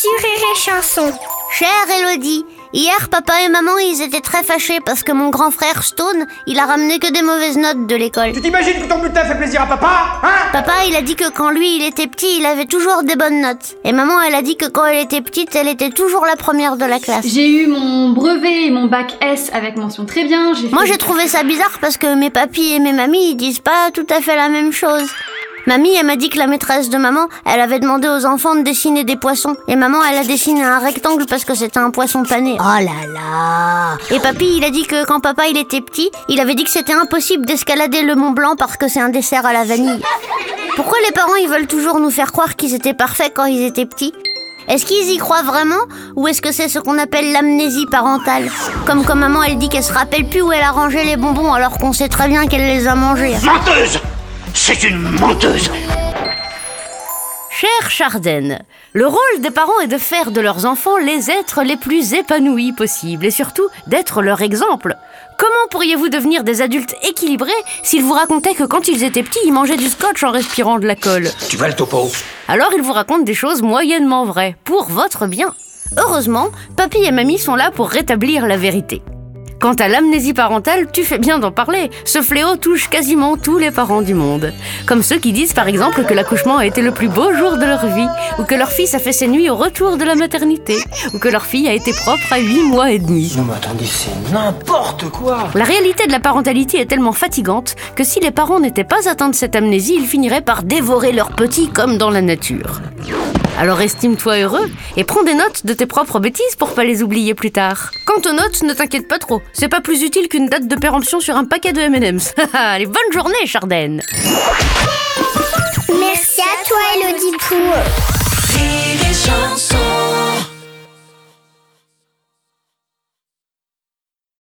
sur Rire et Chanson. Chère Elodie, hier papa et maman ils étaient très fâchés parce que mon grand frère Stone, il a ramené que des mauvaises notes de l'école. Tu t'imagines que ton bulletin fait plaisir à papa Hein? Papa il a dit que quand lui il était petit, il avait toujours des bonnes notes. Et maman elle a dit que quand elle était petite, elle était toujours la première de la classe. J'ai eu mon brevet et mon bac S avec mention très bien. J'ai Moi j'ai trouvé ça bizarre parce que mes papis et mes mamies ils disent pas tout à fait la même chose. Mamie, elle m'a dit que la maîtresse de maman, elle avait demandé aux enfants de dessiner des poissons. Et maman, elle a dessiné un rectangle parce que c'était un poisson pané. Oh là là Et papy, il a dit que quand papa il était petit, il avait dit que c'était impossible d'escalader le Mont Blanc parce que c'est un dessert à la vanille. Pourquoi les parents, ils veulent toujours nous faire croire qu'ils étaient parfaits quand ils étaient petits? Est-ce qu'ils y croient vraiment ou est-ce que c'est ce qu'on appelle l'amnésie parentale? Comme quand maman elle dit qu'elle se rappelle plus où elle a rangé les bonbons alors qu'on sait très bien qu'elle les a mangés. Menteuse C'est une menteuse Cher Charden, le rôle des parents est de faire de leurs enfants les êtres les plus épanouis possibles et surtout d'être leur exemple. Comment pourriez-vous devenir des adultes équilibrés s'ils vous racontaient que quand ils étaient petits, ils mangeaient du scotch en respirant de la colle? Tu vas le topo? Alors ils vous racontent des choses moyennement vraies, pour votre bien. Heureusement, papy et mamie sont là pour rétablir la vérité. Quant à l'amnésie parentale, tu fais bien d'en parler. Ce fléau touche quasiment tous les parents du monde. Comme ceux qui disent par exemple que l'accouchement a été le plus beau jour de leur vie, ou que leur fils a fait ses nuits au retour de la maternité, ou que leur fille a été propre à 8 mois et demi. Non mais attendez, c'est n'importe quoi La réalité de la parentalité est tellement fatigante que si les parents n'étaient pas atteints de cette amnésie, ils finiraient par dévorer leurs petits comme dans la nature. Alors estime-toi heureux et prends des notes de tes propres bêtises pour pas les oublier plus tard. Quant aux notes, ne t'inquiète pas trop, c'est pas plus utile qu'une date de péremption sur un paquet de M&M's. Allez, bonne journée, Charden